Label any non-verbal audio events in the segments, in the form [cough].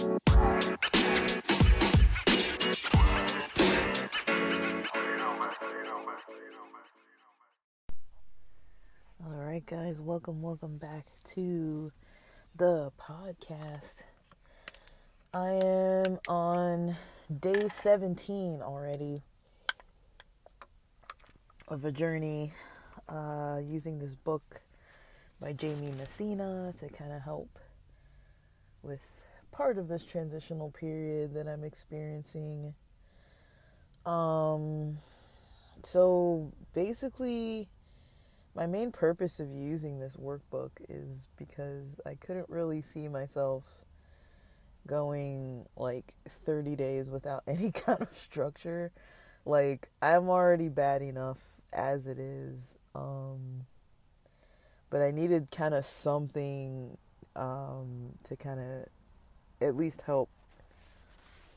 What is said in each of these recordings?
All right, guys, welcome, welcome back to the podcast. I am on day 17 already of a journey uh, using this book by Jamie Messina to kind of help with part of this transitional period that I'm experiencing. Um, so basically, my main purpose of using this workbook is because I couldn't really see myself going like 30 days without [laughs] any kind of structure. Like, I'm already bad enough as it is. Um, but I needed kind of something um, to kind of at least help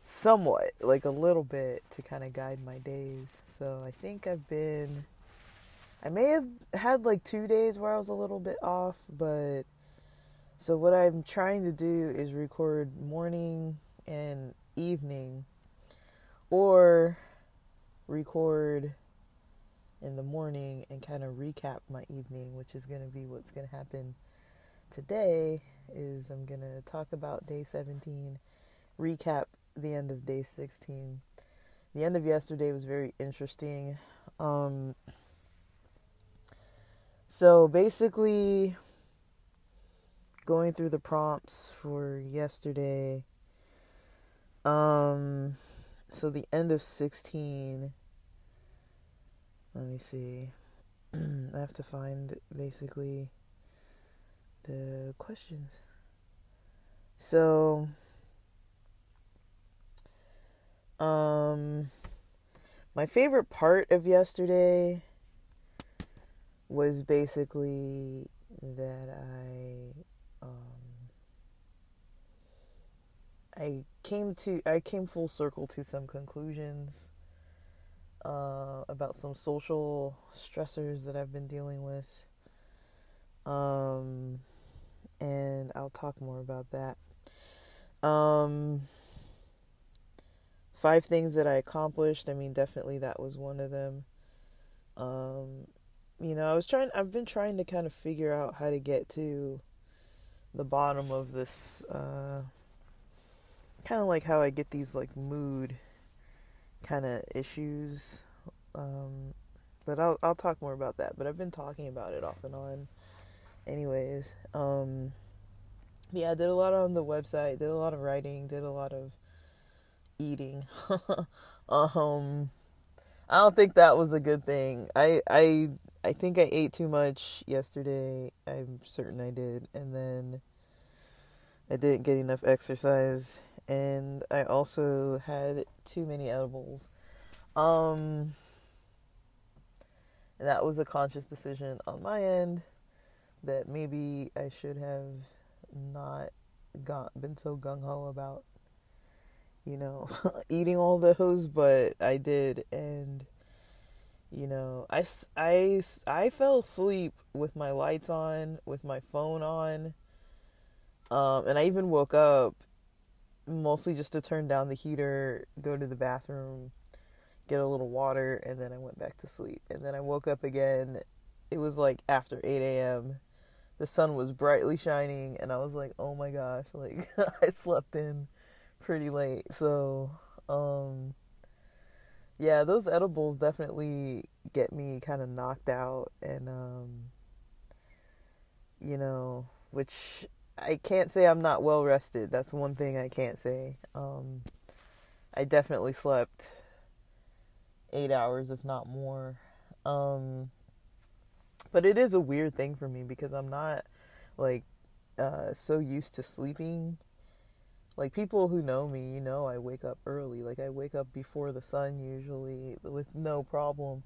somewhat, like a little bit, to kind of guide my days. So I think I've been. I may have had like two days where I was a little bit off, but so what I'm trying to do is record morning and evening, or record in the morning and kind of recap my evening, which is going to be what's going to happen today is I'm going to talk about day 17, recap the end of day 16. The end of yesterday was very interesting. Um, so basically, going through the prompts for yesterday, um, so the end of 16 let me see. [clears throat] I have to find basically the questions. So, um, my favorite part of yesterday was basically that I, um, I came to, I came full circle to some conclusions uh, about some social stressors that I've been dealing with. Um, and I'll talk more about that. Um, five things that I accomplished. I mean, definitely that was one of them. Um, you know, I was trying, I've been trying to kind of figure out how to get to the bottom of this, uh, kind of like how I get these like mood kind of issues. Um, but I'll I'll talk more about that. But I've been talking about it off and on, anyways. Um, yeah, did a lot on the website. Did a lot of writing. Did a lot of eating. [laughs] um, I don't think that was a good thing. I I I think I ate too much yesterday. I'm certain I did, and then I didn't get enough exercise and I also had too many edibles. Um, and that was a conscious decision on my end that maybe I should have not got been so gung ho about, you know, [laughs] eating all those, but I did, and you know, I, I, I fell asleep with my lights on, with my phone on, um, and I even woke up mostly just to turn down the heater, go to the bathroom, get a little water, and then I went back to sleep. And then I woke up again. It was like after 8 a.m. The sun was brightly shining, and I was like, oh my gosh, [laughs] like I slept in pretty late. So, um, yeah, those edibles definitely get me kind of knocked out, and, um, you know, which I can't say I'm not well rested. That's one thing I can't say. Um, I definitely slept eight hours, if not more. Um, but it is a weird thing for me because I'm not like uh, so used to sleeping. Like people who know me, you know, I wake up early. Like I wake up before the sun usually with no problem.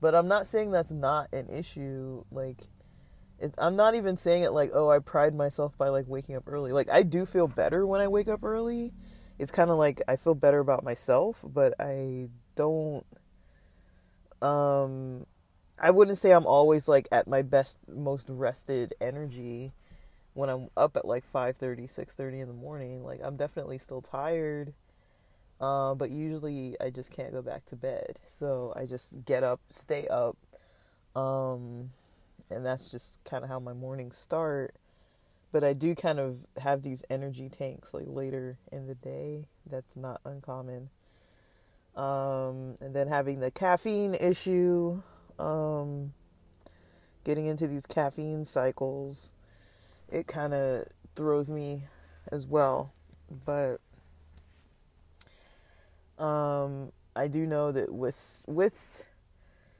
But I'm not saying that's not an issue. Like it, I'm not even saying it like, oh, I pride myself by like waking up early. Like I do feel better when I wake up early. It's kind of like I feel better about myself, but I don't um I wouldn't say I'm always like at my best most rested energy when I'm up at like 5:30, 6:30 in the morning, like I'm definitely still tired. Uh, but usually I just can't go back to bed. So I just get up, stay up. Um, and that's just kind of how my mornings start. But I do kind of have these energy tanks like later in the day. That's not uncommon. Um, and then having the caffeine issue, um, getting into these caffeine cycles, it kind of throws me as well. But um, I do know that with with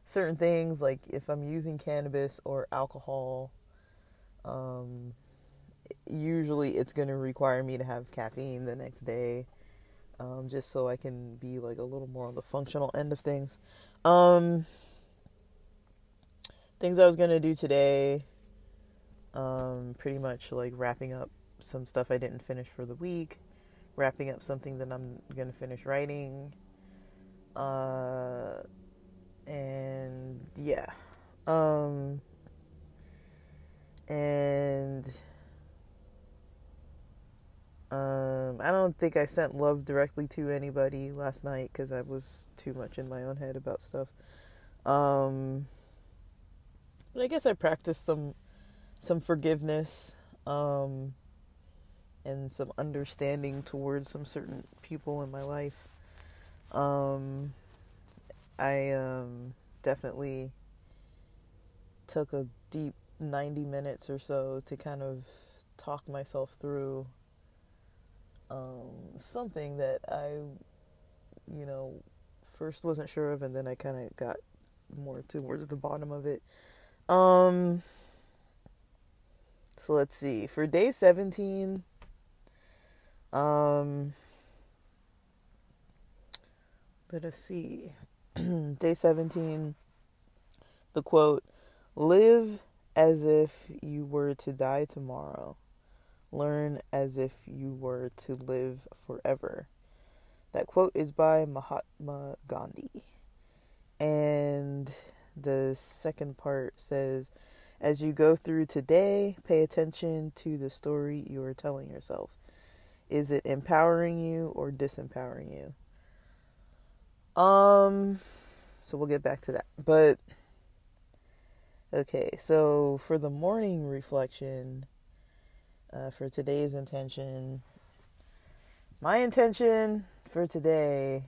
certain things, like if I'm using cannabis or alcohol, um, usually it's going to require me to have caffeine the next day um, just so I can be like a little more on the functional end of things. Um, things I was gonna do today, um, pretty much like wrapping up some stuff I didn't finish for the week, wrapping up something that I'm gonna finish writing, uh, and yeah, um, and um, I don't think I sent love directly to anybody last night because I was too much in my own head about stuff. Um, but I guess I practiced some some forgiveness um, and some understanding towards some certain people in my life. Um, I um, definitely took a deep 90 minutes or so to kind of talk myself through um, something that I, you know, first wasn't sure of, and then I kind of got more towards the bottom of it. Um, so let's see. For day 17, um, let us see. [clears throat] day 17, the quote, live as if you were to die tomorrow. Learn as if you were to live forever. That quote is by Mahatma Gandhi. And the second part says, As you go through today, pay attention to the story you are telling yourself. Is it empowering you or disempowering you? Um, so we'll get back to that. But, okay, so for the morning reflection, uh, for today's intention. My intention for today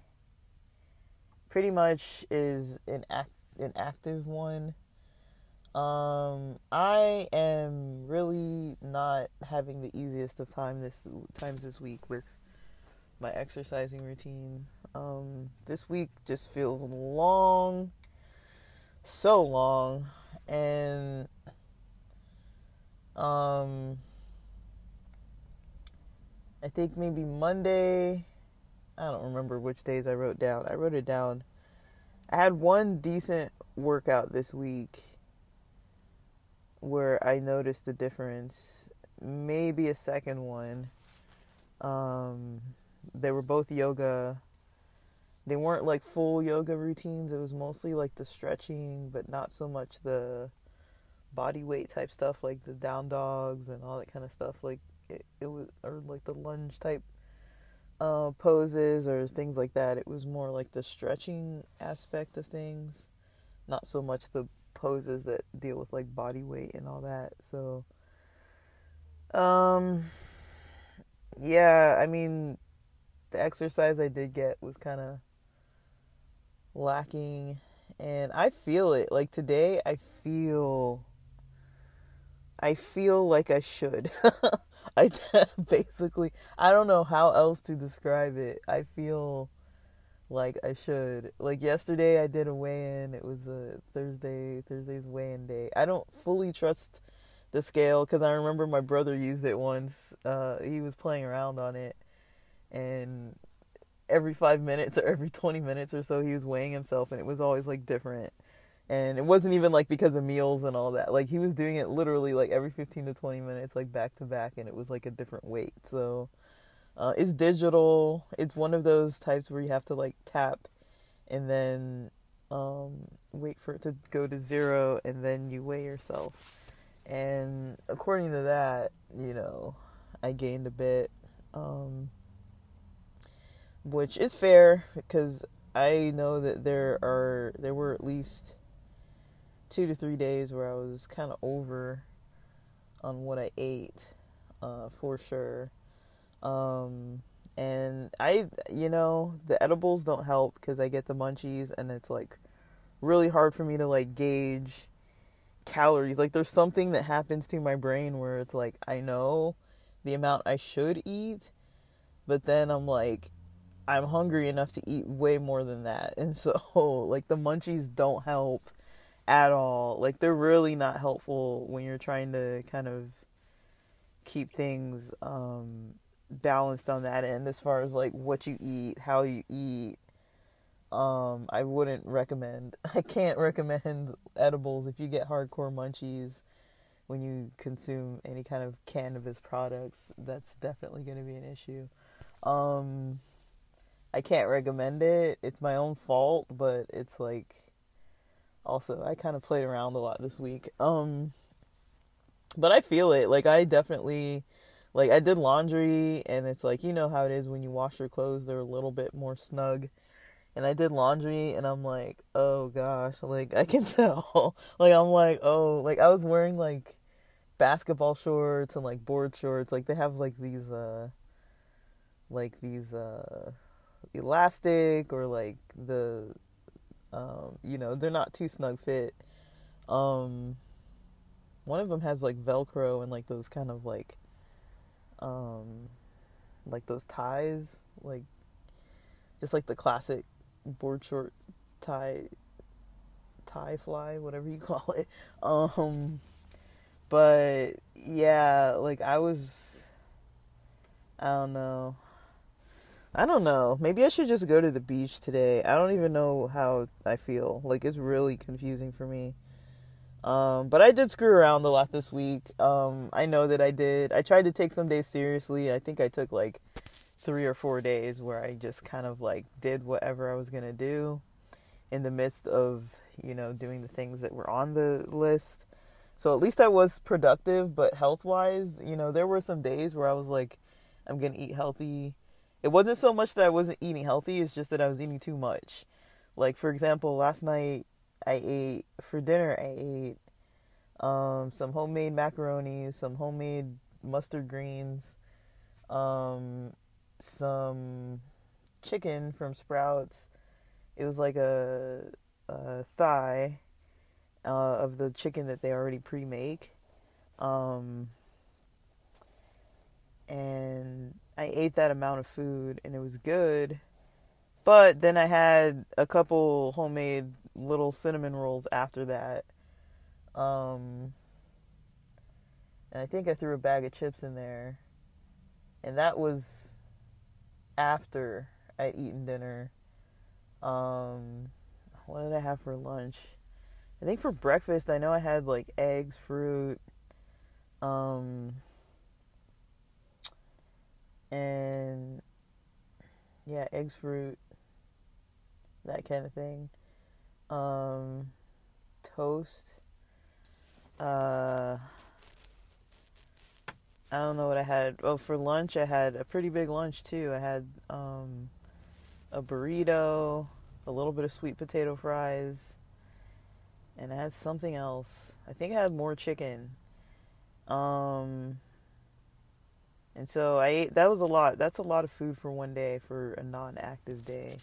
pretty much is an act an active one. Um, I am really not having the easiest of time this times this week with my exercising routine. Um, this week just feels long, so long, and um, I think maybe Monday. I don't remember which days I wrote down. I wrote it down. I had one decent workout this week where I noticed a difference. Maybe a second one. Um, they were both yoga. They weren't like full yoga routines. It was mostly like the stretching, but not so much the body weight type stuff like the down dogs and all that kind of stuff. Like it, it was or like the lunge type uh, poses or things like that. It was more like the stretching aspect of things, not so much the poses that deal with like body weight and all that. So, um, yeah, I mean, the exercise I did get was kind of lacking, and I feel it. Like today, I feel. I feel like I should. [laughs] I [laughs] basically I don't know how else to describe it. I feel like I should. Like yesterday I did a weigh-in. It was a Thursday, Thursday's weigh-in day. I don't fully trust the scale cuz I remember my brother used it once. Uh he was playing around on it and every 5 minutes or every 20 minutes or so he was weighing himself and it was always like different and it wasn't even like because of meals and all that. Like he was doing it literally like every 15 to 20 minutes like back to back and it was like a different weight. So uh, it's digital. It's one of those types where you have to like tap and then um, wait for it to go to zero and then you weigh yourself. And according to that, you know, I gained a bit, um, which is fair because I know that there are there were at least two to three days where I was kind of over on what I ate, uh, for sure. Um, and I, you know, the edibles don't help because I get the munchies, and it's like really hard for me to like gauge calories. Like there's something that happens to my brain where it's like I know the amount I should eat, but then I'm like I'm hungry enough to eat way more than that. [laughs] And so like the munchies don't help at all. Like they're really not helpful when you're trying to kind of keep things um balanced on that end as far as like what you eat, how you eat. Um, I wouldn't recommend. [laughs] I can't recommend edibles if you get hardcore munchies when you consume any kind of cannabis products. That's definitely going to be an issue. Um, I can't recommend it. It's my own fault, but it's like also I kind of played around a lot this week. Um, but I feel it. Like I definitely like I did laundry and it's like you know how it is when you wash your clothes they're a little bit more snug and I did laundry and I'm like oh gosh like I can [laughs] tell like I'm like oh like I was wearing like basketball shorts and like board shorts like they have like these uh like these uh elastic or like the um you know they're not too snug fit um one of them has like velcro and like those kind of like um, like those ties, like just like the classic board short tie, tie fly, whatever you [laughs] call it. Um, but yeah, like I was, I don't know. I don't know. Maybe I should just go to the beach today. I don't even know how I feel. Like it's really confusing for me. Um, but I did screw around a lot this week. Um, I know that I did. I tried to take some days seriously. I think I took like three or four days where I just kind of like did whatever I was gonna do in the midst of, you know, doing the things that were on the list. So at least I was productive, but health wise, you know, there were some days where I was like, I'm gonna eat healthy. It wasn't so much that I wasn't eating healthy, it's just that I was eating too much. Like, for example, last night I ate for dinner. I ate um, some homemade macaroni, some homemade mustard greens, um, some chicken from Sprouts. It was like a, a thigh uh, of the chicken that they already pre-make. Um, and I ate that amount of food and it was good. But then I had a couple homemade little cinnamon rolls after that. Um, and I think I threw a bag of chips in there. And that was after I'd eaten dinner. Um, what did I have for lunch? I think for breakfast, I know I had like eggs, fruit, um, and yeah, eggs, fruit, that kind of thing um, toast. Uh, I don't know what I had. Well, for lunch, I had a pretty big lunch too. I had um, a burrito, a little bit of sweet potato fries, and I had something else. I think I had more chicken. Um, and so I ate. That was a lot. That's a lot of food for one day for a non-active day.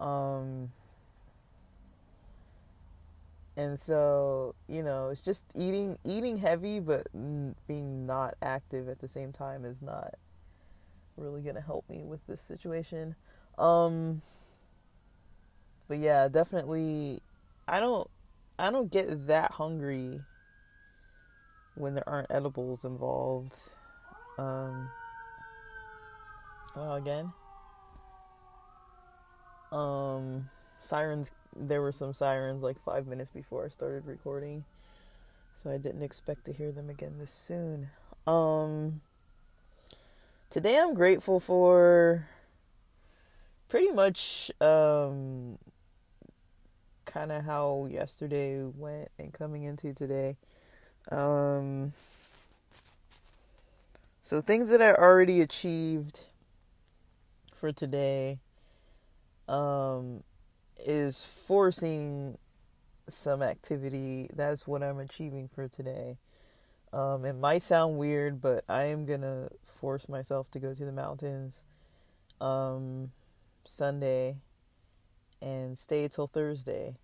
Um, and so you know it's just eating eating heavy but being not active at the same time is not really gonna help me with this situation um but yeah definitely i don't i don't get that hungry when there aren't edibles involved um well again um sirens there were some sirens like five minutes before I started recording, so I didn't expect to hear them again this soon. Um, today I'm grateful for pretty much um, kind of how yesterday went and coming into today. Um, so things that I already achieved for today um, is forcing some activity. That's what I'm achieving for today. Um, it might sound weird, but I am gonna force myself to go to the mountains um, Sunday and stay till Thursday.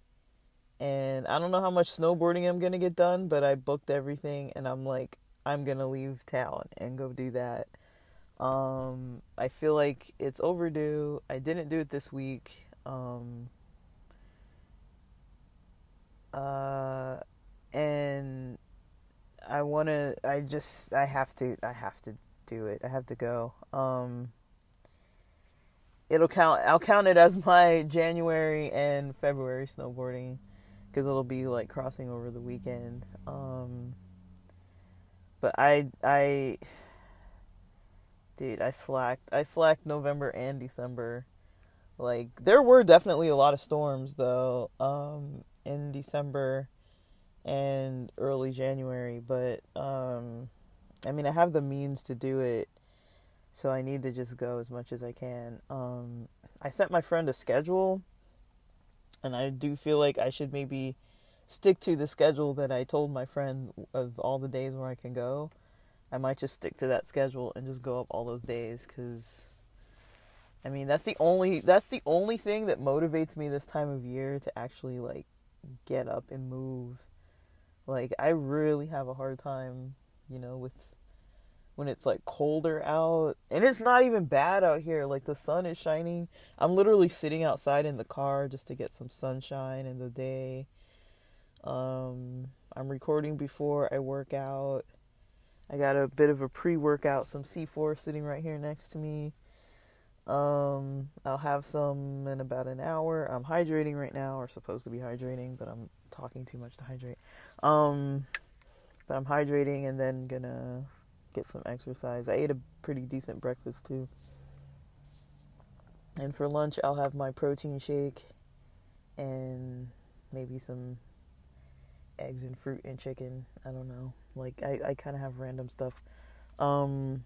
And I don't know how much snowboarding I'm gonna get done, but I booked everything, and I'm like, I'm gonna leave town and go do that. Um, I feel like it's overdue. I didn't do it this week. Um, uh, and I want to. I just. I have to. I have to do it. I have to go. Um, it'll count. I'll count it as [laughs] my January and February snowboarding because it'll be like crossing over the weekend. Um, but I. I. Dude, I slacked. I slacked November and December. Like there were definitely a lot of storms though. Um, in December and early January, but um, I mean, I have the means to do it, so I need to just go as much as I can. Um, I sent my friend a schedule, and I do feel like I should maybe stick to the schedule that I told my friend of all the days where I can go. I might just stick to that schedule and just go up all those days because I mean that's the only that's the only thing that motivates me this time of year to actually like get up and move. Like I really have a hard time, you know, with when it's like colder out and it's not even bad out here. Like the sun is shining. I'm literally sitting outside in the car just to get some sunshine in the day. Um I'm recording before I work out. I got a bit of a pre-workout, some C4 sitting right here next to me. Um, I'll have some in about an hour. I'm hydrating right now, or supposed to be hydrating, but I'm talking too much to hydrate. Um, but I'm hydrating and then gonna get some exercise. I ate a pretty decent breakfast too. And for lunch, I'll have my protein shake and maybe some eggs and fruit and chicken. I don't know. Like I, I kind of have random stuff. Um,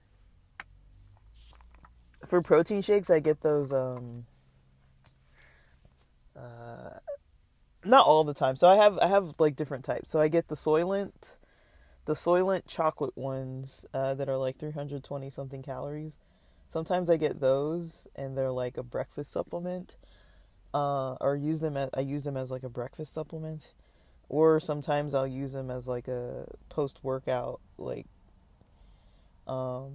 for protein shakes, I get those. Um, uh, not all the time. So I have I have like different types. So I get the Soylent, the Soylent chocolate ones uh, that are like 320 something calories. Sometimes I get those, and they're like a breakfast supplement. Uh, or use them as I use them as like a breakfast supplement, or sometimes I'll use them as like a post workout like um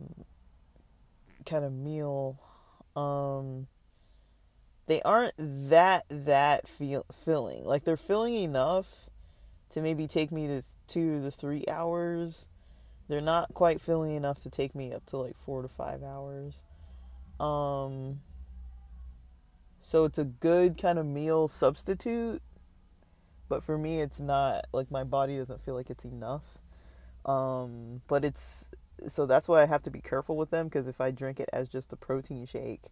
kind of meal. Um, they aren't that that feel filling. Like they're filling enough to maybe take me to two to three hours. They're not quite filling enough to take me up to like four to five hours. Um, so it's a good kind of meal substitute, but for me, it's not like my body doesn't feel like it's enough. Um, but it's so that's why I have to be careful with them because if I drink it as just a protein shake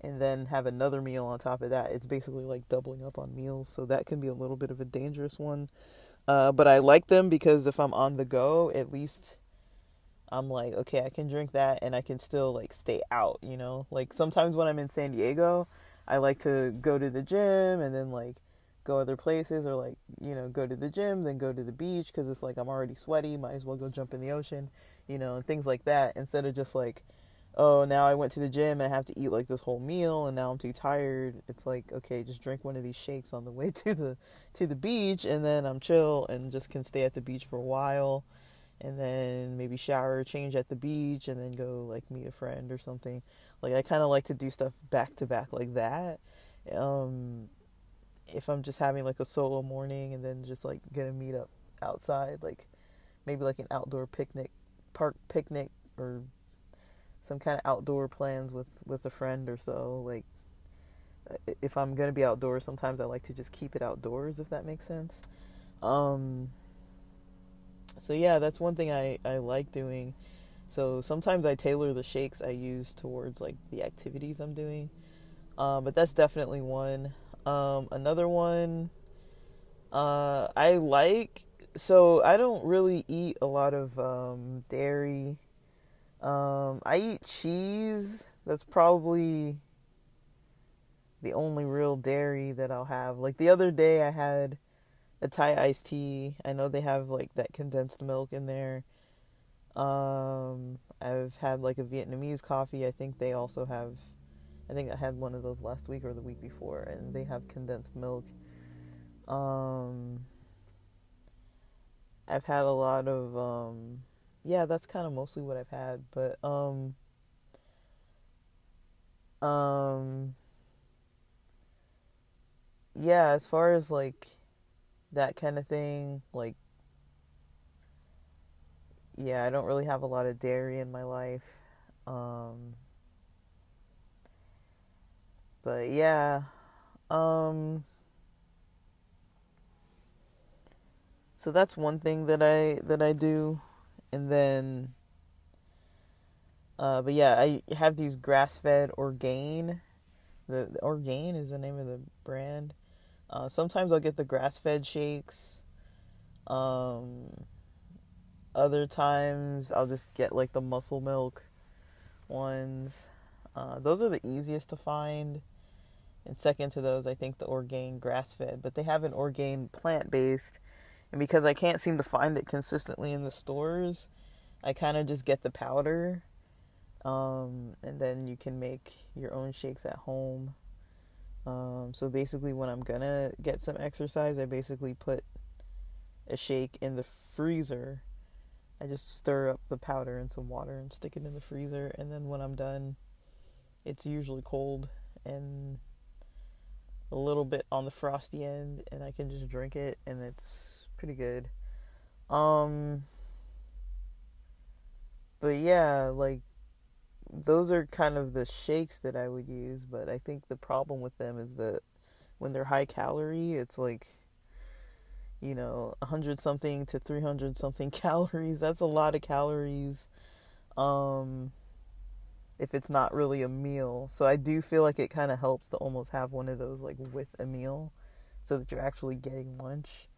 and then have another meal on top of that, it's basically like doubling up on meals. So that can be a little bit of a dangerous one. Uh, but I like them because if I'm on the go, at least I'm like, okay, I can drink that and I can still like stay out, you know? Like sometimes when I'm in San Diego, I like to go to the gym and then like go other places or like, you know, go to the gym, then go to the beach because it's like I'm already sweaty, might as well go jump in the ocean you know, and things like that instead of just like, oh, now I went to the gym and I have to eat like this whole meal and now I'm too tired. It's like, okay, just drink one of these shakes on the way [laughs] to the to the beach and then I'm chill and just can stay at the beach for a while and then maybe shower, change at the beach and then go like meet a friend or something. Like I kind of like to do stuff back to back like that. Um if I'm just having like a solo morning and then just like gonna meet up outside like maybe like an outdoor picnic park picnic or some kind of outdoor plans with with a friend or so like if i'm to be outdoors sometimes i like to just keep it outdoors if that makes sense. Um so yeah that's one thing i i like doing. So sometimes i tailor the shakes i use towards like the activities i'm doing. Um but that's definitely one um another one uh i like so I don't really eat a lot of um, dairy. Um, I eat cheese. That's probably the only real dairy that I'll have. Like the other day, I had a Thai iced tea. I know they have like that condensed milk in there. Um, I've had like a Vietnamese coffee. I think they also have. I think I had one of those last week or the week before, and they have condensed milk. Um, I've had a lot of um, yeah, that's kind of mostly what I've had, but um, um, yeah, as far as like that kind of thing, like yeah, I don't really have a lot of dairy in my life. Um, but yeah, um, so that's one thing that I that I do, and then, uh, but yeah, I have these grass-fed Orgain. The, the Orgain is the name of the brand. Uh, sometimes I'll get the grass-fed shakes. Um, other times I'll just get like the muscle milk ones. Uh, those are the easiest to find. And second to those, I think the Orgain grass fed, but they have an Orgain plant based. And because I can't seem to find it consistently in the stores, I kind of just get the powder. Um, and then you can make your own shakes at home. Um, so basically, when I'm gonna get some exercise, I basically put a shake in the freezer I just stir up the powder and some water and stick it in the freezer. And then when I'm done, it's usually cold and a little bit on the frosty end, and I can just drink it, and it's pretty good. Um, but yeah, like those are kind of the shakes that I would use. But I think the problem with them is that when they're high calorie, it's like you know, 100 something to 300 something [laughs] calories. That's a lot of calories. Um, if it's not really a meal. So I do feel like it kind of helps to almost have one of those like with a meal so that you're actually getting lunch.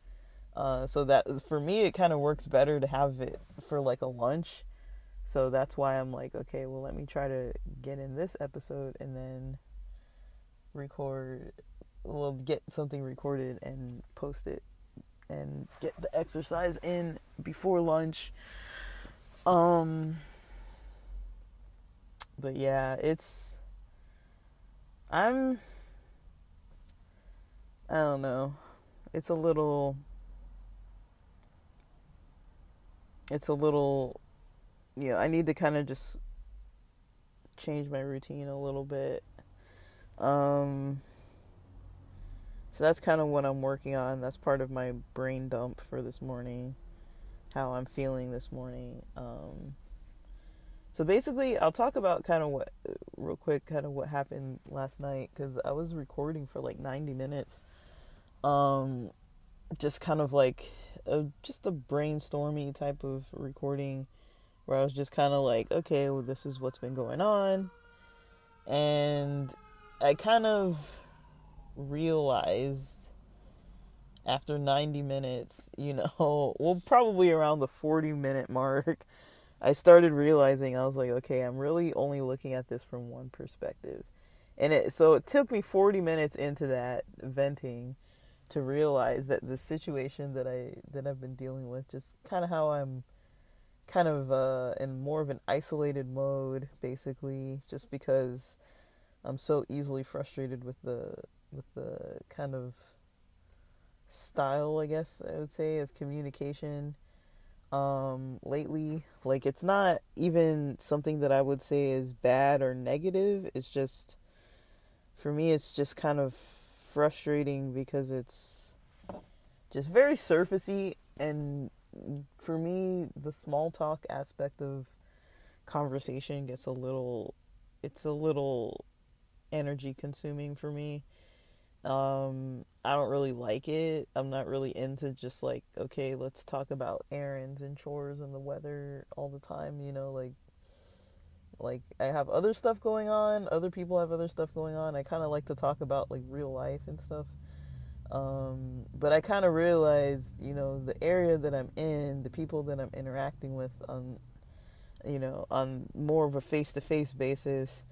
Uh, so that for me, it kind of works better to have it for like a lunch. So that's why I'm like, okay, well, let me try to get in this episode and then record, well, get something recorded and post it and get the exercise in before lunch. Um but yeah, it's I'm I don't know. It's a little it's a little you know, I need to kind of just change my routine a little bit. Um so that's kind of what I'm working on. That's part of my brain dump for this morning, how I'm feeling this morning. Um, so basically, I'll talk about kind of what, real quick, kind of what happened last night because I was recording for like 90 minutes. Um, just kind of like a, just a brainstormy type of recording where I was just kind of like, okay, well, this is what's been going on. And I kind of realized after 90 minutes, you know, [laughs] well, probably around the 40 minute mark, I started realizing I was like, okay, I'm really only looking at this from one perspective. And it so it took me 40 minutes into that venting to realize that the situation that I that I've been dealing with just kind of how I'm kind of uh, in more of an isolated mode basically just because I'm so easily frustrated with the with the kind of style, I guess I would say, of communication um, lately. Like, it's not even something that I would say is bad or negative. It's just, for me, it's just kind of frustrating because it's just very surfacey. And for me, the small talk aspect of conversation gets a little, it's a little energy consuming for me. Um, I don't really like it. I'm not really into just like, okay, let's talk about errands and chores and the weather all the time, you know, like like I have other stuff going on, other people have other stuff going on. I kind of like to talk about like real life and stuff. Um, but I kind of realized, you know, the area that I'm in, the people that I'm interacting with on, you know, on more of a face to face basis,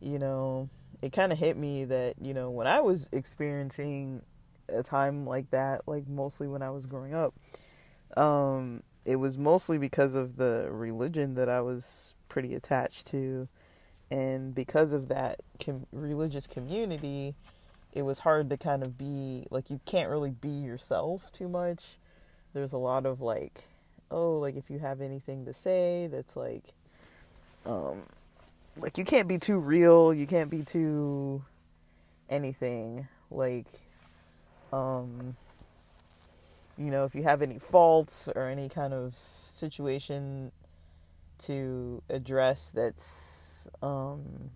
you know, it kind of hit me that, you know, when I was experiencing a time like that, like mostly when I was growing up, um, it was mostly because of the religion that I was pretty attached to. And because of that com- religious community, it was hard to kind of be like you can't really be yourself too much. There's a lot of like, oh, like if you have anything to say that's like, um, like you can't be too real. You can't be too anything. Like, um, you know, if you have any faults or any kind of situation to address that's um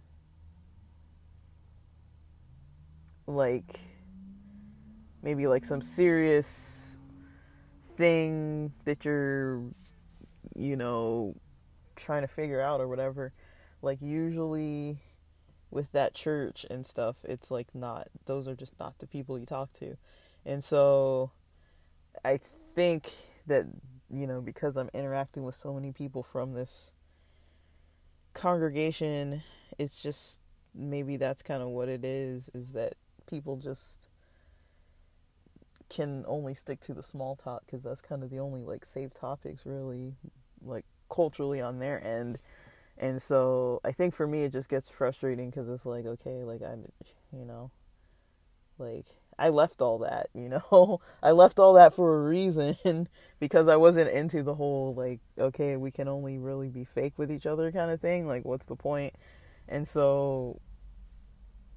like maybe like some serious thing that you're you know trying to figure out or whatever like usually with that church and stuff it's like not those are just not the people you talk to. And so i think that you know because i'm interacting with so many people from this congregation it's just maybe that's kind of what it is is that people just can only stick to the small talk because that's kind of the only like safe topics really like culturally on their end and so i think for me it just gets frustrating because it's like okay like I'm, you know like i left all that you know [laughs] i left all that for a reason [laughs] because i wasn't into the whole like okay we can only really be fake with each other kind of thing like what's the point? and so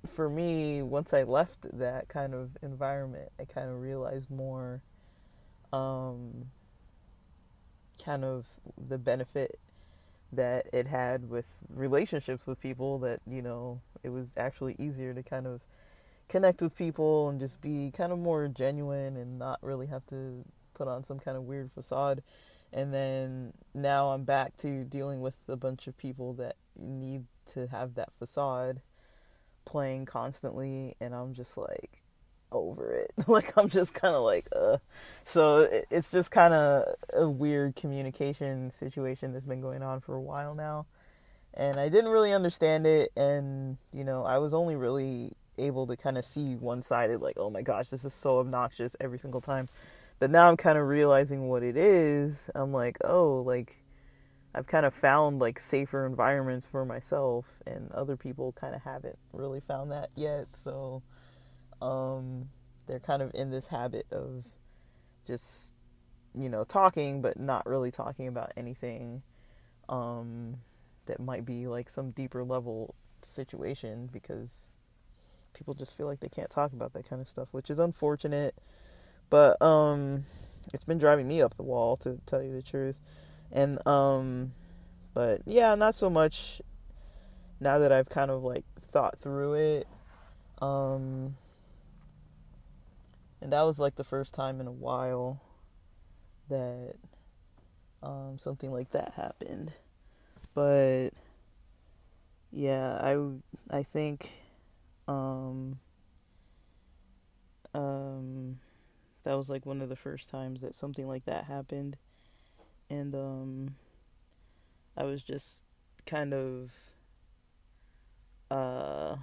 for me, once I left that kind of environment, I kind of realized more um, kind of the benefit that it had with relationships with people that, you know, it was actually easier to kind of connect with people and just be kind of more genuine and not really have to put on some kind of weird facade. And then now I'm back to dealing with a bunch of people that need to have that facade playing constantly and I'm just like over it. [laughs] like I'm just kind of like uh so it's just kind of a weird communication situation that's been going on for a while now. And I didn't really understand it and you know, I was only really able to kind of see one-sided like oh my gosh, this is so obnoxious every single time. But now I'm kind of realizing what it is. I'm like, "Oh, like I've kind of found like safer environments for myself, and other people kind of haven't really found that yet. So um, they're kind of in this habit of just, you know, talking, but not really talking about anything um, that might be like some deeper level situation because people just feel like they can't talk about that kind of stuff, which is unfortunate. But um, it's been driving me up the wall, to tell you the truth and um but yeah not so much now that i've kind of like thought through it um and that was like the first time in a while that um something like that happened. But yeah i i think um um that was like one of the first times that something like that happened. And um, I was just kind of uh,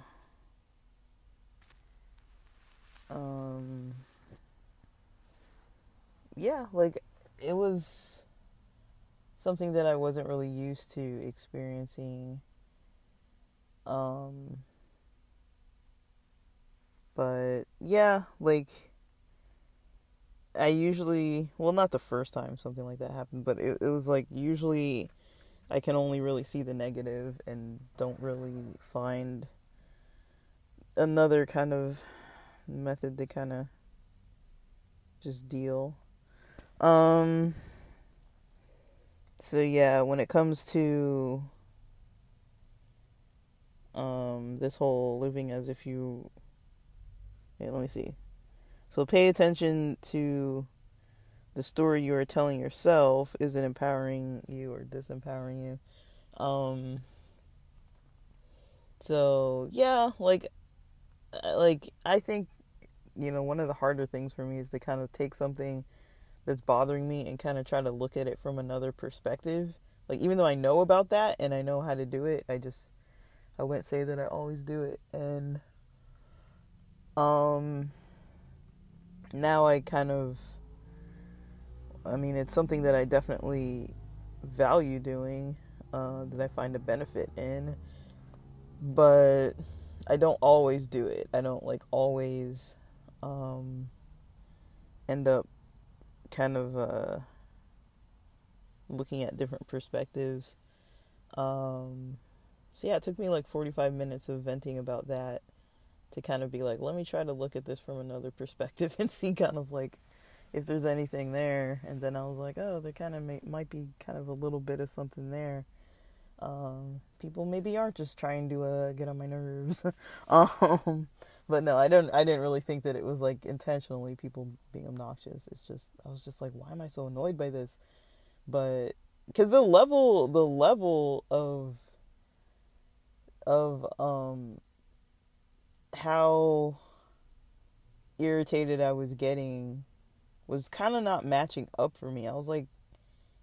um, yeah, like it was something that I wasn't really used to experiencing. Um, but yeah, like I usually, well, not the first time something like that happened, but it, it was like usually I can only really see the negative and don't really find another kind of method to kind of just deal. Um, so yeah, when it comes to um, this whole living as if you, yeah, let me see. So pay attention to the story you are telling yourself. Is it empowering you or disempowering you? Um, so yeah, like, uh, like I think you know, one of the harder things for me is to kind of take something that's bothering me and kind of try to look at it from another perspective. Like even though I know about that and I know how to do it, I just I wouldn't say that I always do it. And um now I kind of I mean, it's something that I definitely value doing, uh, that I find a benefit in, but I don't always do it. I don't like always um, end up kind of uh, looking at different perspectives. Um, so yeah, it took me like 45 minutes of venting about that to kind of be like, let me try to look at this from another perspective [laughs] and see kind of like if there's anything there. And then I was like, oh, there kind of may, might be kind of a little bit of something there. Um, people maybe aren't just trying to uh, get on my nerves. [laughs] um, but no, I don't. I didn't really think that it was like intentionally people being obnoxious. It's just I was just like, why am I so annoyed by this? But because the level, the level of of um how irritated I was getting was kind of not matching up for me. I was like,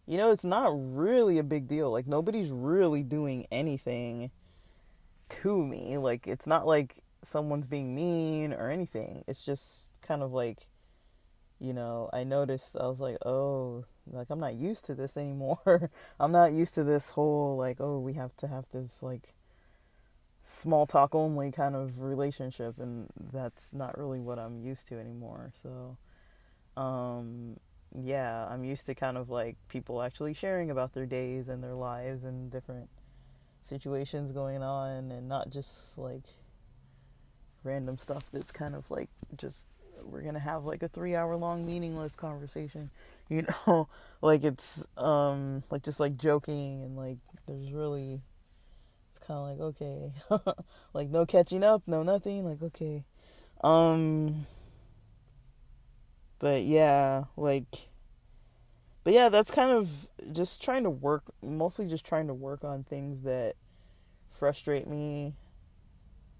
you know, it's not really a big deal. Like nobody's really doing anything to me. Like it's not like someone's being mean or anything. It's just kind of like you know, I noticed I was like, "Oh, like I'm not used to this anymore. [laughs] I'm not used to this whole like, oh, we have to have this like small talk only kind of relationship and that's not really what I'm used to anymore." So um yeah, I'm used to kind of like people actually sharing about their days and their lives and different situations going on and not just like random stuff that's kind of like just we're to have like a 3 hour long meaningless conversation. [laughs] You know, like it's um like just like joking and like there's really it's kind of like okay. [laughs] like no catching up, no nothing, like okay. Um but yeah, like but yeah, that's kind of just trying to work mostly just trying to work on things that frustrate me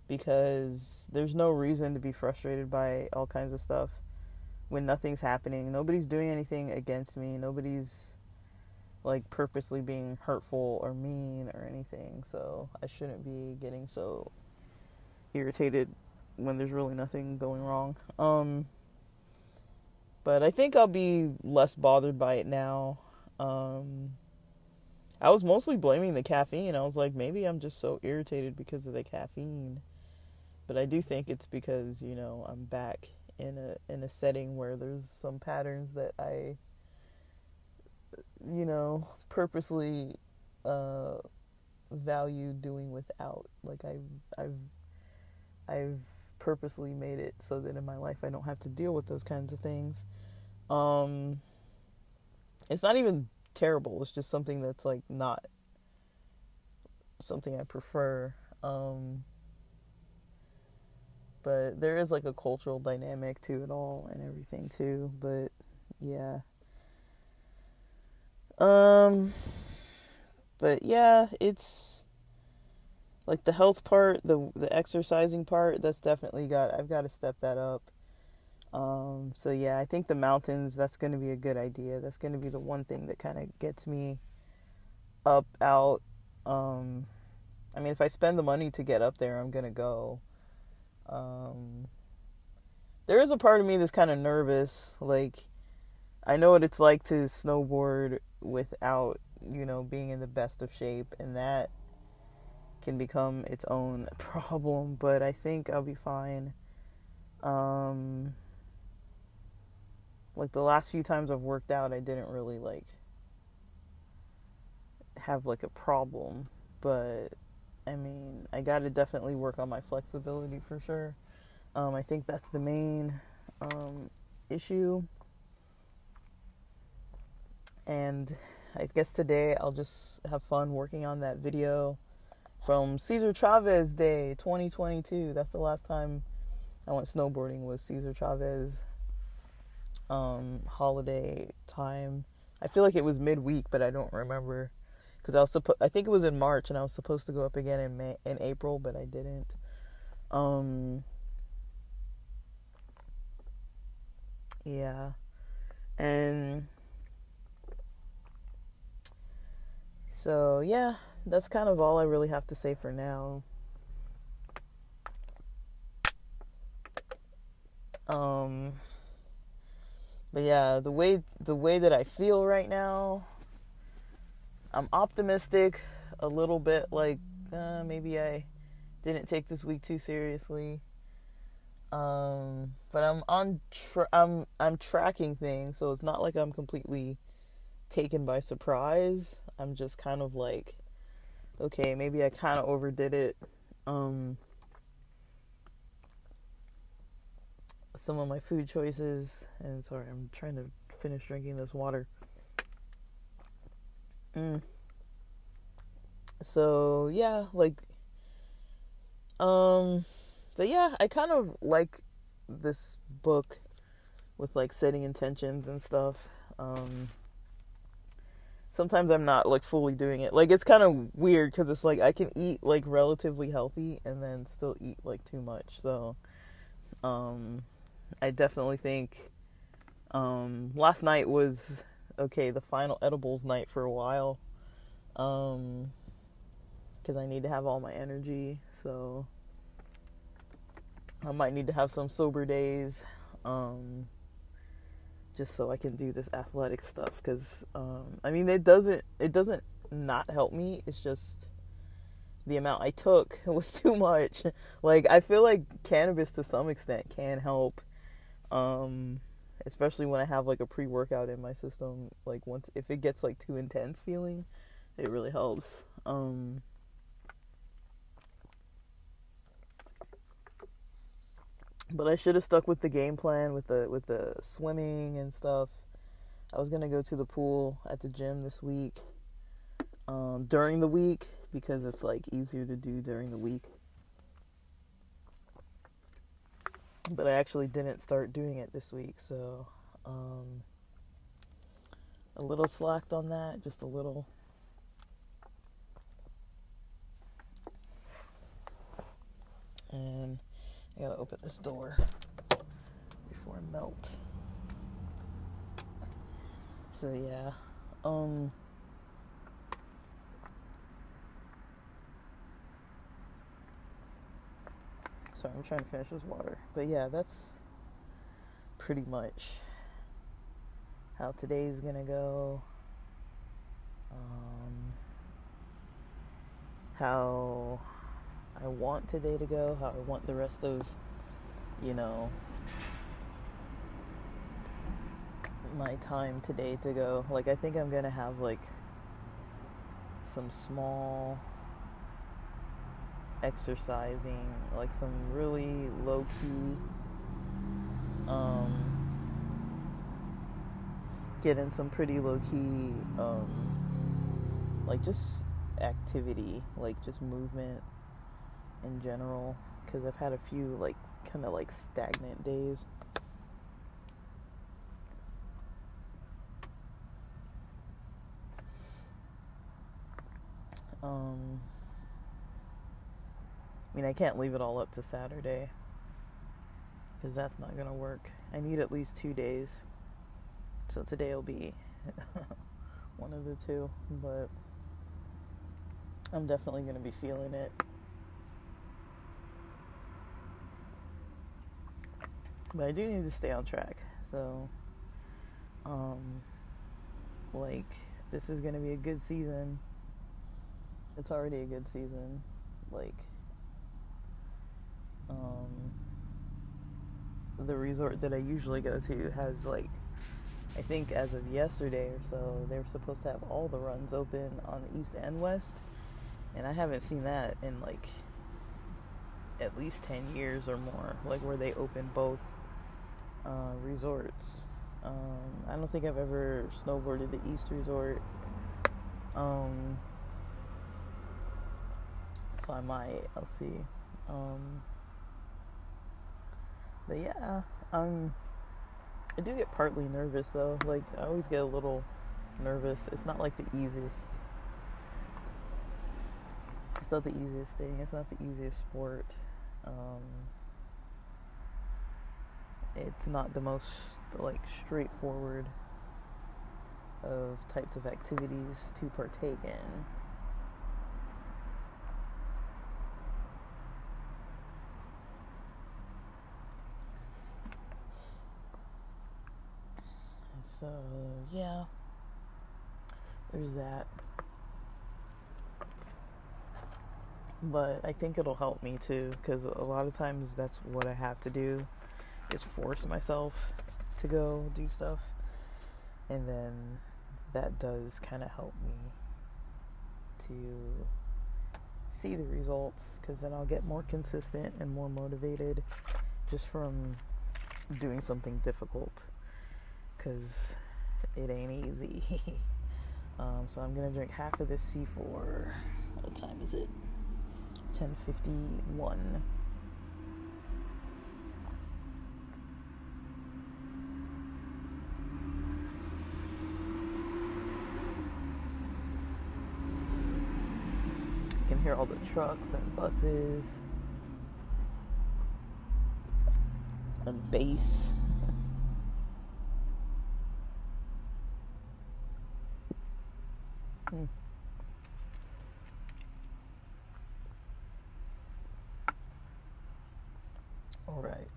because there's no reason to be frustrated by all kinds of stuff when nothing's happening. Nobody's doing anything against me. Nobody's like purposely being hurtful or mean or anything. So I shouldn't be getting so irritated when there's really nothing going wrong. Um but I think I'll be less bothered by it now. Um, I was mostly blaming the caffeine. I was like, maybe I'm just so irritated because of the caffeine. But I do think it's because, you know, I'm back in a in a setting where there's some patterns that I you know, purposely uh value doing without. Like I've I've I've purposely made it so that in my life I don't have to deal with those kinds of things. Um, it's not even terrible. It's just something that's like not something I prefer. Um, but there is like a cultural dynamic to it all and everything too. But yeah. Um, but yeah, it's like the health part, the the exercising part, that's definitely got I've got to step that up. Um, so yeah, I think the mountains that's going to be a good idea. That's going to be the one thing that kind of gets me up out um, I mean, if I spend the money to get up there, I'm going to go. Um, there is a part of me that's kind of nervous like I know what it's like to snowboard without, you know, being in the best of shape and that can become its own [laughs] problem, but I think I'll be fine. Um, like the last few times I've worked out, I didn't really like have like a problem, but I mean, I got to definitely work on my flexibility for sure. Um, I think that's the main um, issue. And I guess today I'll just have fun working on that video from Cesar Chavez Day 2022. That's the last time I went snowboarding was Cesar Chavez um, holiday time. I feel like it was midweek, but I don't remember because I was supposed. I think it was in March, and I was supposed to go up again in May in April, but I didn't. Um, Yeah. And so, yeah, that's kind of all I really have to say for now. Um but yeah, the way the way that I feel right now, I'm optimistic a little bit like uh, maybe I didn't take this week too seriously. Um, but I'm on tra- I'm I'm tracking things, so it's not like I'm completely taken by surprise. I'm just kind of like okay, maybe I kind of overdid it. Um, some of my food choices, and sorry, I'm trying to finish drinking this water. Mm. So yeah, like, um, but yeah, I kind of like this book with like setting intentions and stuff. Um, sometimes I'm not like fully doing it. Like it's kind of weird because it's like I can eat like relatively healthy and then still eat like too much. So, um, I definitely think um, last night was okay. The final edibles night for a while, Um, because I need to have all my energy. So I might need to have some sober days. Um, just so I can do this athletic stuff because um, I mean it doesn't it doesn't not help me. It's just the amount I took [laughs] was too much. like I feel like cannabis to some extent can help, um, especially when I have like a pre workout in my system. Like once if it gets like too intense feeling, it really helps. Um, but I should have stuck with the game plan with the with the swimming and stuff. I was gonna go to the pool at the gym this week um, during the week because it's like easier to do during the week. But I actually didn't start doing it this week, so um, a little slacked on that, just a little. And I gotta open this door before I melt. So yeah, um. Sorry, I'm trying to finish this water. But yeah, that's pretty much how today's gonna go. Um, how I want today to go, how I want the rest of, you know, my time today to go. Like, I think I'm gonna have like some small exercising, like some really low key, um, getting some pretty low key, um, like just activity, like just movement in general because I've had a few like kind of like stagnant days. Um, I mean, I can't leave it all up to Saturday because that's not going to work. I need at least two days. So today will be [laughs] one of the two, but I'm definitely going to be feeling it. but I do need to stay on track. So, um, like, this is going to be a good season. It's already a good season. Like, um, the resort that I usually go to has, like, I think as of yesterday or so, they were supposed to have all the runs open on the east and west. And I haven't seen that in, like, at least 10 years or more, like, where they open both uh, resorts. Um, I don't think I've ever snowboarded the East Resort. Um, so I might. I'll see. Um, but yeah, um, I do get partly nervous though. Like I always get a little nervous. It's not like the easiest. It's not the easiest thing. It's not the easiest sport. Um, it's not the most like straightforward of types of activities to partake in. So, yeah, there's that. But I think it'll help me too, because a lot of times that's what I have to do is force myself to go do stuff. And then that does kind of help me to see the results because then I'll get more consistent and more motivated just from doing something difficult because it ain't easy. [laughs] um, so I'm gonna drink half of this C4. What time is it? 10:51. You can hear all the trucks and buses and bass. Hmm. All right.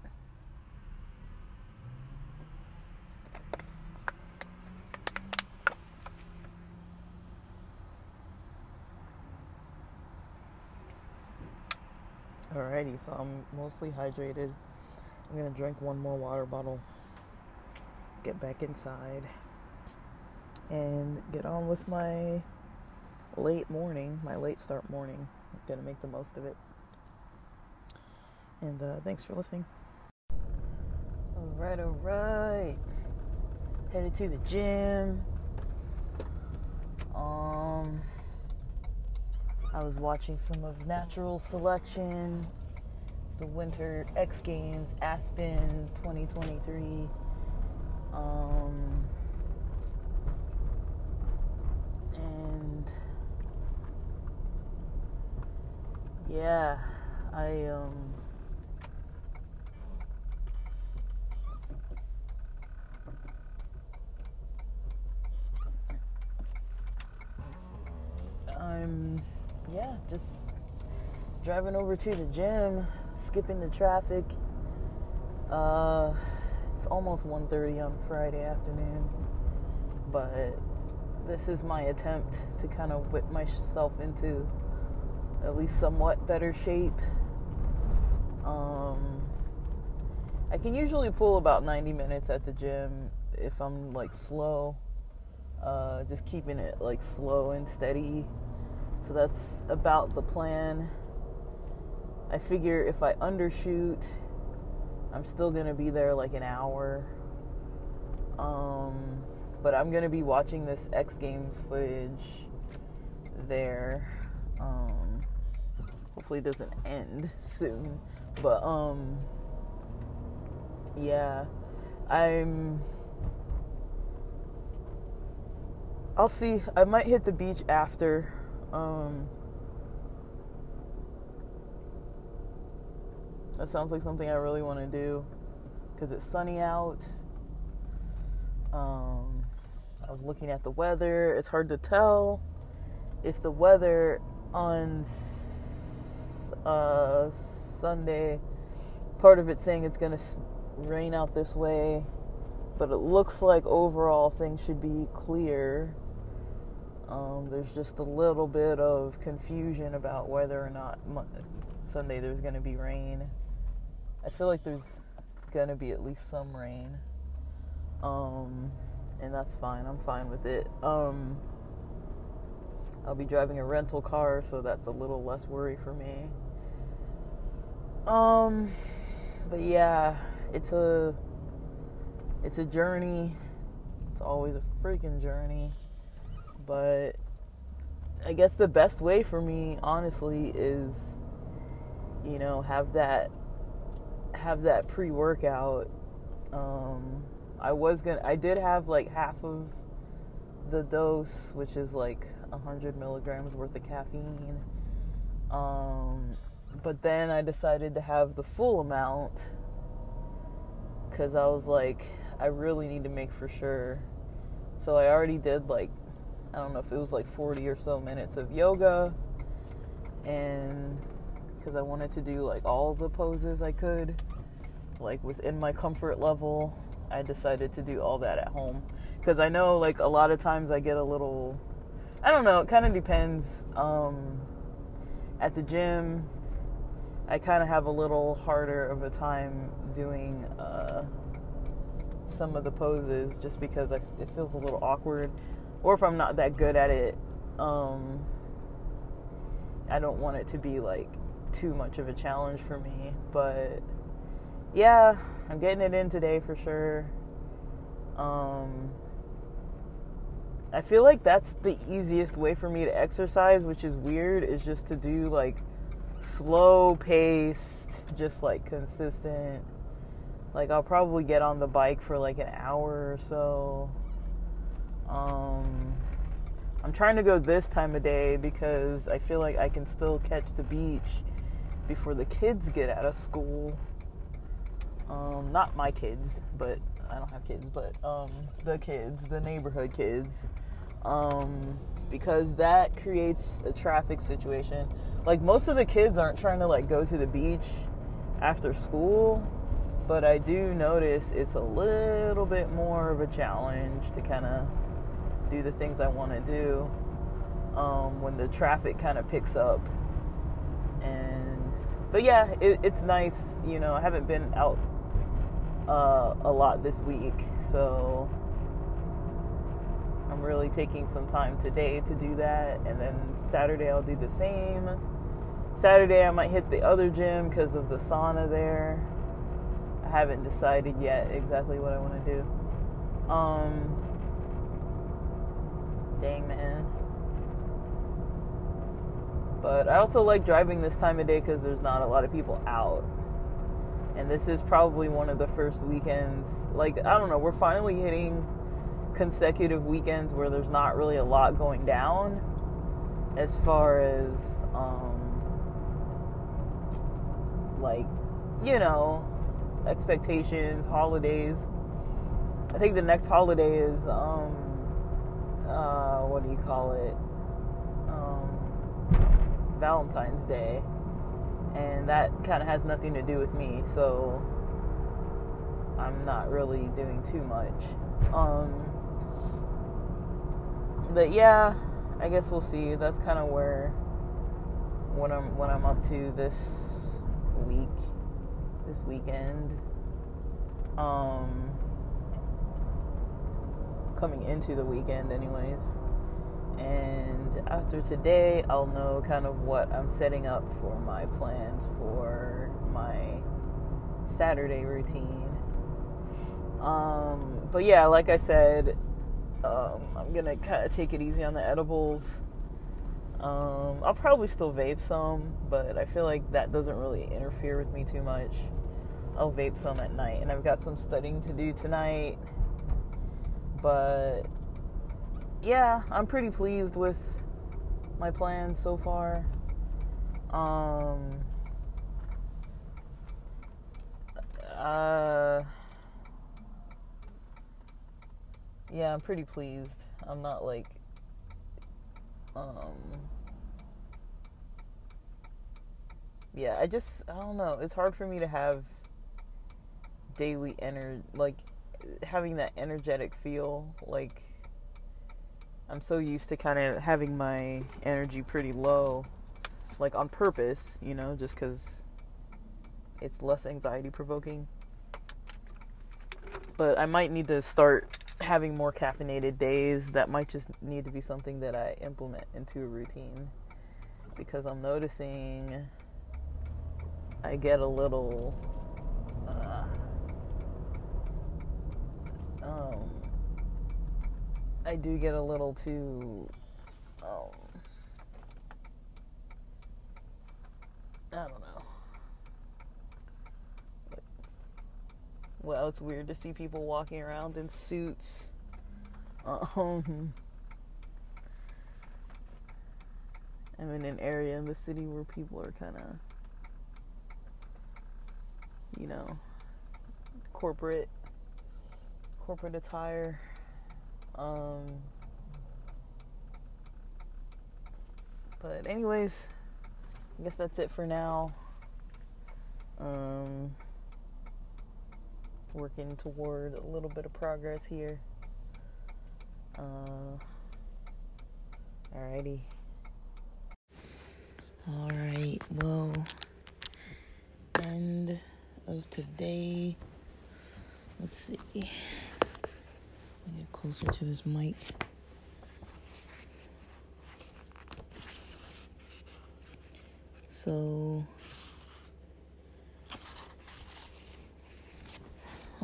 Alrighty, so I'm mostly hydrated. I'm gonna drink one more water bottle, get back inside, and get on with my late morning, my late start morning. I'm gonna make the most of it. And uh, thanks for listening. All right, all right. Headed to the gym. Um, I was watching some of Natural Selection. It's the Winter X Games Aspen 2023. Um, and yeah, I um I'm, yeah, just driving over to the gym, skipping the traffic. Uh, it's almost 1.30 on Friday afternoon, but this is my attempt to kind of whip myself into at least somewhat better shape. Um, I can usually pull about 90 minutes at the gym if I'm like slow, uh, just keeping it like slow and steady so that's about the plan. I figure if I undershoot, I'm still gonna be there like an hour. Um, but I'm gonna be watching this X Games footage there. Um, hopefully doesn't end soon. But um, yeah, I'm. I'll see. I might hit the beach after um, that sounds like something I really want to do because it's sunny out. Um, I was looking at the weather. It's hard to tell if the weather on uh, Sunday, part of it saying it's going to rain out this way, but it looks like overall things should be clear. Um, there's just a little bit of confusion about whether or not Monday, Sunday there's going to be rain. I feel like there's going to be at least some rain. Um, and that's fine. I'm fine with it. Um, I'll be driving a rental car, so that's a little less worry for me. Um, but yeah, it's a it's a journey. It's always a freaking journey. But I guess the best way for me, honestly, is you know have that have that pre workout. Um, I was gonna, I did have like half of the dose, which is like 100 milligrams worth of caffeine. Um, but then I decided to have the full amount because I was like, I really need to make for sure. So I already did like, I don't know if it was like 40 or so minutes of yoga, and because I wanted to do like all the poses I could, like within my comfort level, I decided to do all that at home. Because I know like a lot of times I get a little, I don't know, it kind of depends. Um, at the gym, I kind of have a little harder of a time doing uh, some of the poses just because I, it feels a little awkward, or if I'm not that good at it, um, I don't want it to be like too much of a challenge for me. But yeah, I'm getting it in today for sure. Um, I feel like that's the easiest way for me to exercise, which is weird, is just to do like slow paced, just like consistent. Like I'll probably get on the bike for like an hour or so. Um, I'm trying to go this time of day because I feel like I can still catch the beach before the kids get out of school. Um, not my kids, but I don't have kids, but um, the kids, the neighborhood kids, um, because that creates a traffic situation. Like most of the kids aren't trying to like go to the beach after school but i do notice it's a little bit more of a challenge to kind of do the things i want to do um, when the traffic kind of picks up. And but yeah it, it's nice you know i haven't been out uh, a lot this week so i'm really taking some time today to do that and then saturday i'll do the same Saturday, I might hit the other gym because of the sauna there. I haven't decided yet exactly what I want to do. Um, dang, man. But I also like driving this time of day because there's not a lot of people out. And this is probably one of the first weekends. Like, I don't know, we're finally hitting consecutive weekends where there's not really a lot going down as far as. Um, like, you know, expectations, holidays. I think the next holiday is um uh what do you call it? Um Valentine's Day. And that kind of has nothing to do with me, so I'm not really doing too much. Um but yeah, I guess we'll see. That's kind of where what I'm what I'm up to this week, this weekend. Um, coming into the weekend, anyways. And after today, I'll know kind of what I'm setting up for my plans for my Saturday routine. Um, but yeah, like I said, um, I'm gonna kind of take it easy on the edibles. Um, I'll probably still vape some, but I feel like that doesn't really interfere with me too much. I'll vape some at night, and I've got some studying to do tonight. But yeah, I'm pretty pleased with my plans so far. Um, uh, yeah, I'm pretty pleased. I'm not like um, yeah, I just I don't know. It's hard for me to have daily energy, like having that energetic feel. Like I'm so used to kind of having my energy pretty low, like on purpose, you know, just because it's less anxiety provoking. But I might need to start having more caffeinated days, that might just need to be something that I implement into a routine. Because I'm noticing I get a little uh, um, I do get a little too um, I don't know well, it's weird to see people walking around in suits. Um, I'm in an area in the city where people are kind of, you know, corporate corporate attire. Um, but anyways, I guess that's it for now. Um, working toward a little bit of progress here. Uh, alrighty. Alright, well, end of today. Let's see. Get closer to this mic. So,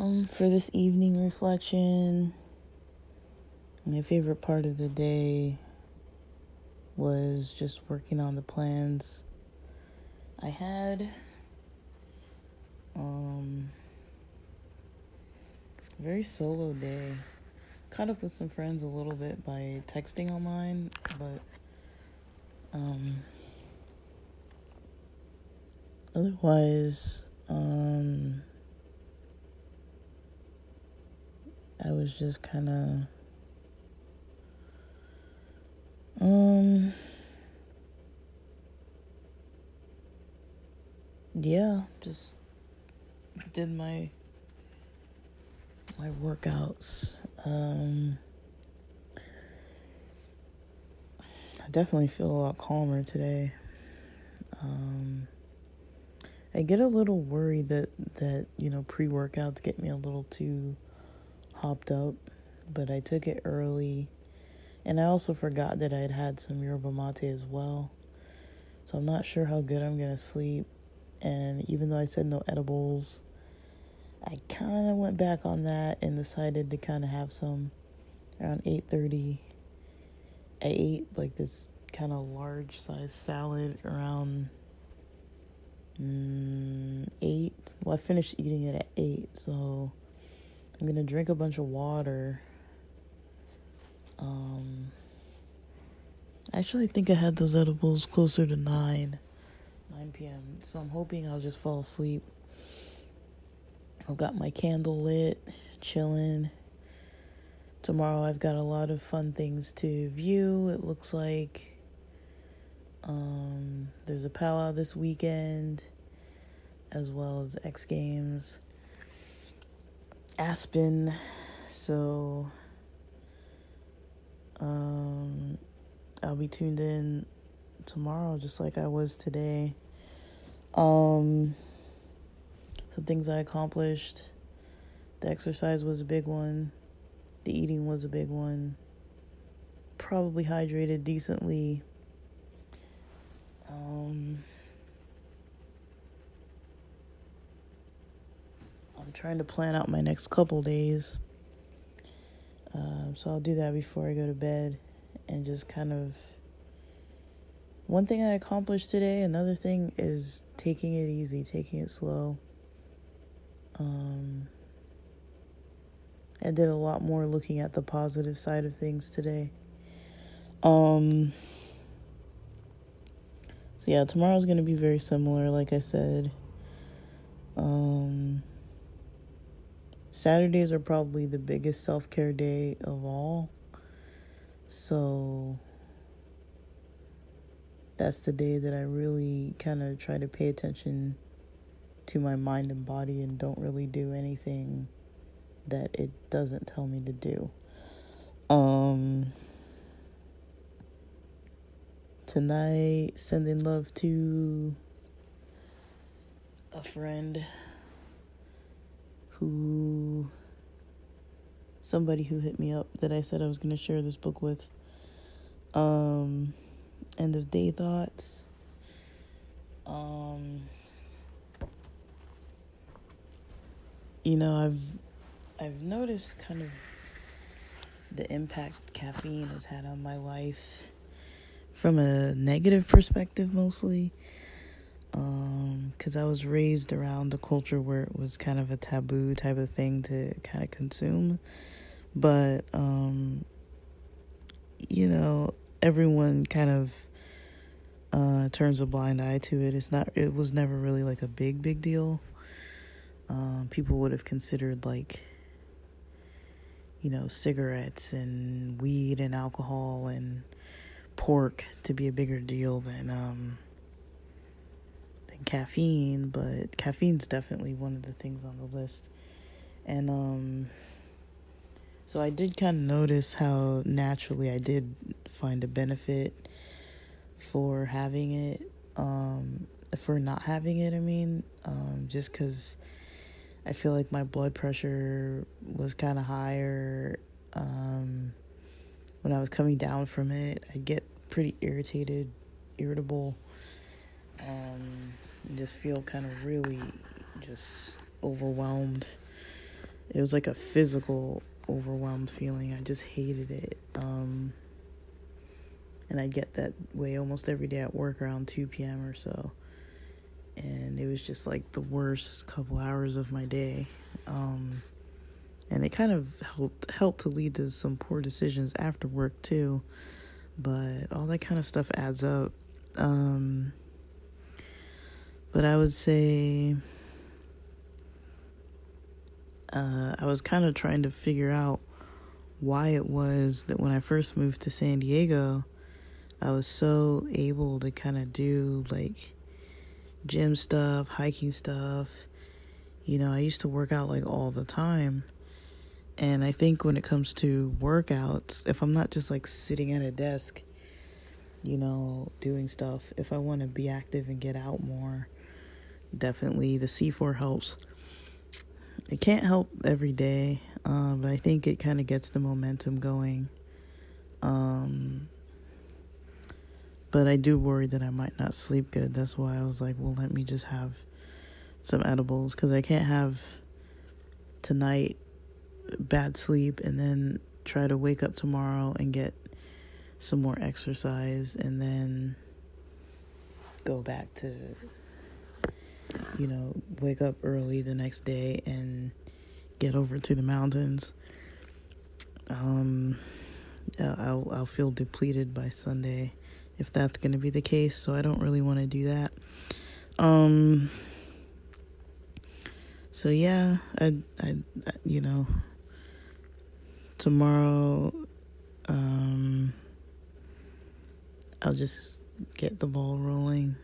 um, for this evening reflection, my favorite part of the day was just working on the plans I had. Um, very solo day. Caught up with some friends a little bit by texting online, but um, otherwise, um, I was just kind of um yeah, just did my my workouts. Um I definitely feel a lot calmer today. Um I get a little worried that that, you know, pre-workouts get me a little too hopped up, but I took it early and I also forgot that I had had some yerba mate as well. So I'm not sure how good I'm going to sleep. And even though I said no edibles, I kind of went back on that and decided to kind of have some around 8:30. I ate like this kind of large size salad around mm, 8. Well, I finished eating it at 8, so I'm going to drink a bunch of water um, actually, I think I had those edibles closer to 9, 9 p.m. So I'm hoping I'll just fall asleep. I've got my candle lit, chilling. Tomorrow I've got a lot of fun things to view. It looks like um, there's a powwow this weekend, as well as X Games, Aspen. So um, I'll be tuned in tomorrow, just like I was today. Um, some things I accomplished. The exercise was a big one. The eating was a big one. Probably hydrated decently. Um, I'm trying to plan out my next couple days. Um, so I'll do that before I go to bed and just kind of. One thing I accomplished today, another thing is taking it easy, taking it slow. Um, I did a lot more looking at the positive side of things today. Um, so yeah, tomorrow's gonna be very similar, like I said. Um, Saturdays are probably the biggest self care day of all. So that's the day that I really kind of try to pay attention to my mind and body and don't really do anything that it doesn't tell me to do. Um tonight sending love to a friend who somebody who hit me up that I said I was going to share this book with. Um, end of day thoughts. Um, you know, I've I've noticed kind of the impact caffeine has had on my life from a negative perspective mostly because um, I was raised around a culture where it was kind of a taboo type of thing to kind of consume. But, um, you know, everyone kind of uh, turns a blind eye to it. It's not, it was never really like a big, big deal. um, people would have considered like you know cigarettes and weed and alcohol and pork to be a bigger deal than um, caffeine, but caffeine's definitely one of the things on the list. And um, so I did kind of notice how naturally I did find a benefit for having it, um, for not having it. I mean, um, just because I feel like my blood pressure was kind of higher. Um, when I was coming down from it, I'd get pretty irritated, irritable, um, and just feel kind of really just overwhelmed. It was like a physical overwhelmed feeling. I just hated it. Um, and I get that way almost every day at work around 2 p.m. or so. And it was just like the worst couple hours of my day. Um, and it kind of helped helped to lead to some poor decisions after work too but all that kind of stuff adds up um, but i would say uh, i was kind of trying to figure out why it was that when i first moved to san diego i was so able to kind of do like gym stuff hiking stuff. You know i used to work out like all the time. And I think when it comes to workouts, if I'm not just like sitting at a desk, you know, doing stuff, if I want to be active and get out more, definitely the C4 helps. It can't help every day, uh, but I think it kind of gets the momentum going. Um, but I do worry that I might not sleep good. That's why I was like, well, let me just have some edibles because I can't have tonight bad sleep and then try to wake up tomorrow and get some more exercise and then go back to you know wake up early the next day and get over to the mountains. Um I'll I'll feel depleted by Sunday if that's going to be the case so I don't really want to do that. Um so yeah I I you know tomorrow um, I'll just get the ball rolling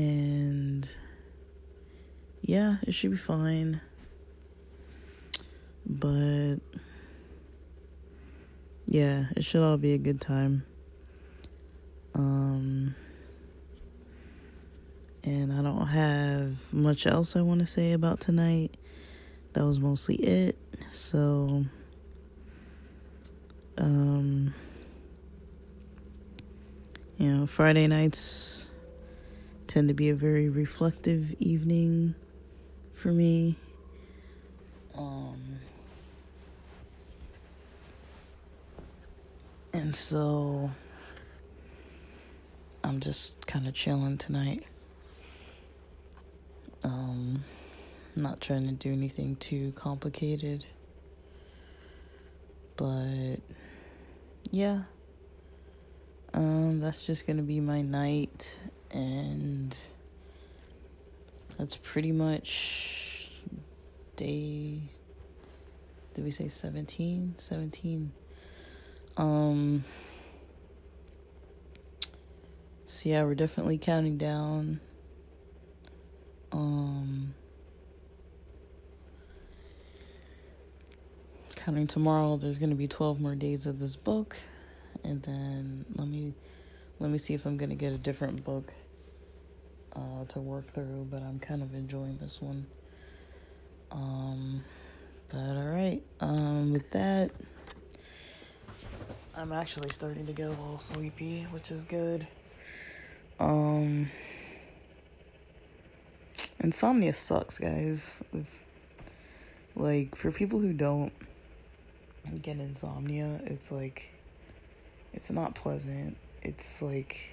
and yeah, it should be fine. But yeah, it should all be a good time. Um and I don't have much else I want to say about tonight. That was mostly it. So um, you know, Friday nights tend to be a very reflective evening for me. Um, and so I'm just kind of chilling tonight. Um, not trying to do anything too complicated, but yeah. Um, that's just gonna be my night, and that's pretty much day. Did we say 17? 17. Um, so yeah, we're definitely counting down. Um, counting tomorrow, there's gonna be 12 more days of this book, and then let me let me see if I'm gonna get a different book uh, to work through. But I'm kind of enjoying this one. Um, but all right. Um, with that, I'm actually starting to get a little sleepy, which is good. Um, insomnia sucks, guys. If, like for people who don't get insomnia, it's like it's not pleasant. It's like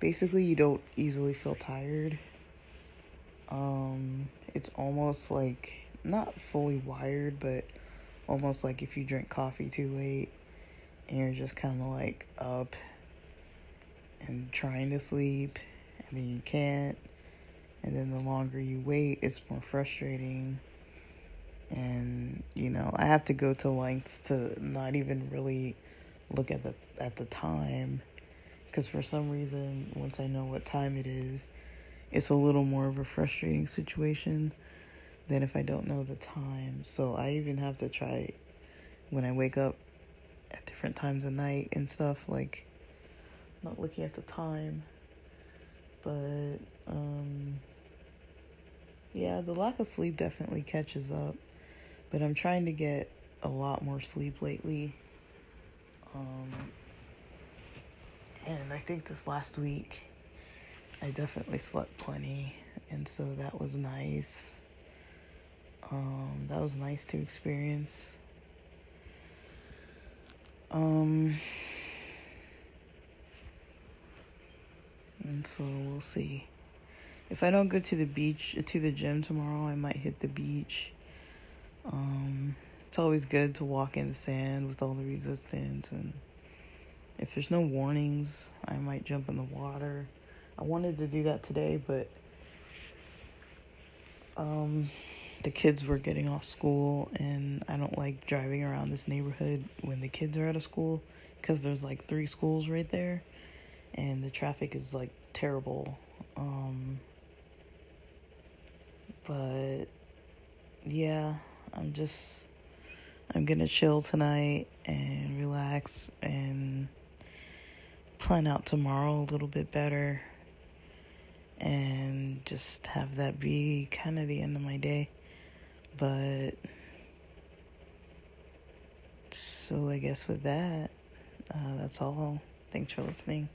basically you don't easily feel tired. Um it's almost like not fully wired, but almost like if you drink coffee too late and you're just kind of like up and trying to sleep and then you can't And then the longer you wait, it's more frustrating. And, you know, I have to go to lengths to not even really look at the at the time because for some reason once I know what time it is, it's a little more of a frustrating situation than if I don't know the time. So I even have to try when I wake up at different times of night and stuff like not looking at the time. But um yeah, the lack of sleep definitely catches up. But I'm trying to get a lot more sleep lately. Um and I think this last week I definitely slept plenty and so that was nice. Um that was nice to experience. Um and so we'll see. If I don't go to the beach to the gym tomorrow, I might hit the beach. Um it's always good to walk in the sand with all the resistance and if there's no warnings, I might jump in the water. I wanted to do that today, but um, the kids were getting off school, and I don't like driving around this neighborhood when the kids are out of school because there's like three schools right there, and the traffic is like terrible. Um, but yeah, I'm just I'm gonna chill tonight and relax and plan out tomorrow a little bit better and just have that be kind of the end of my day. But so I guess with that, uh, that's all. Thanks for listening.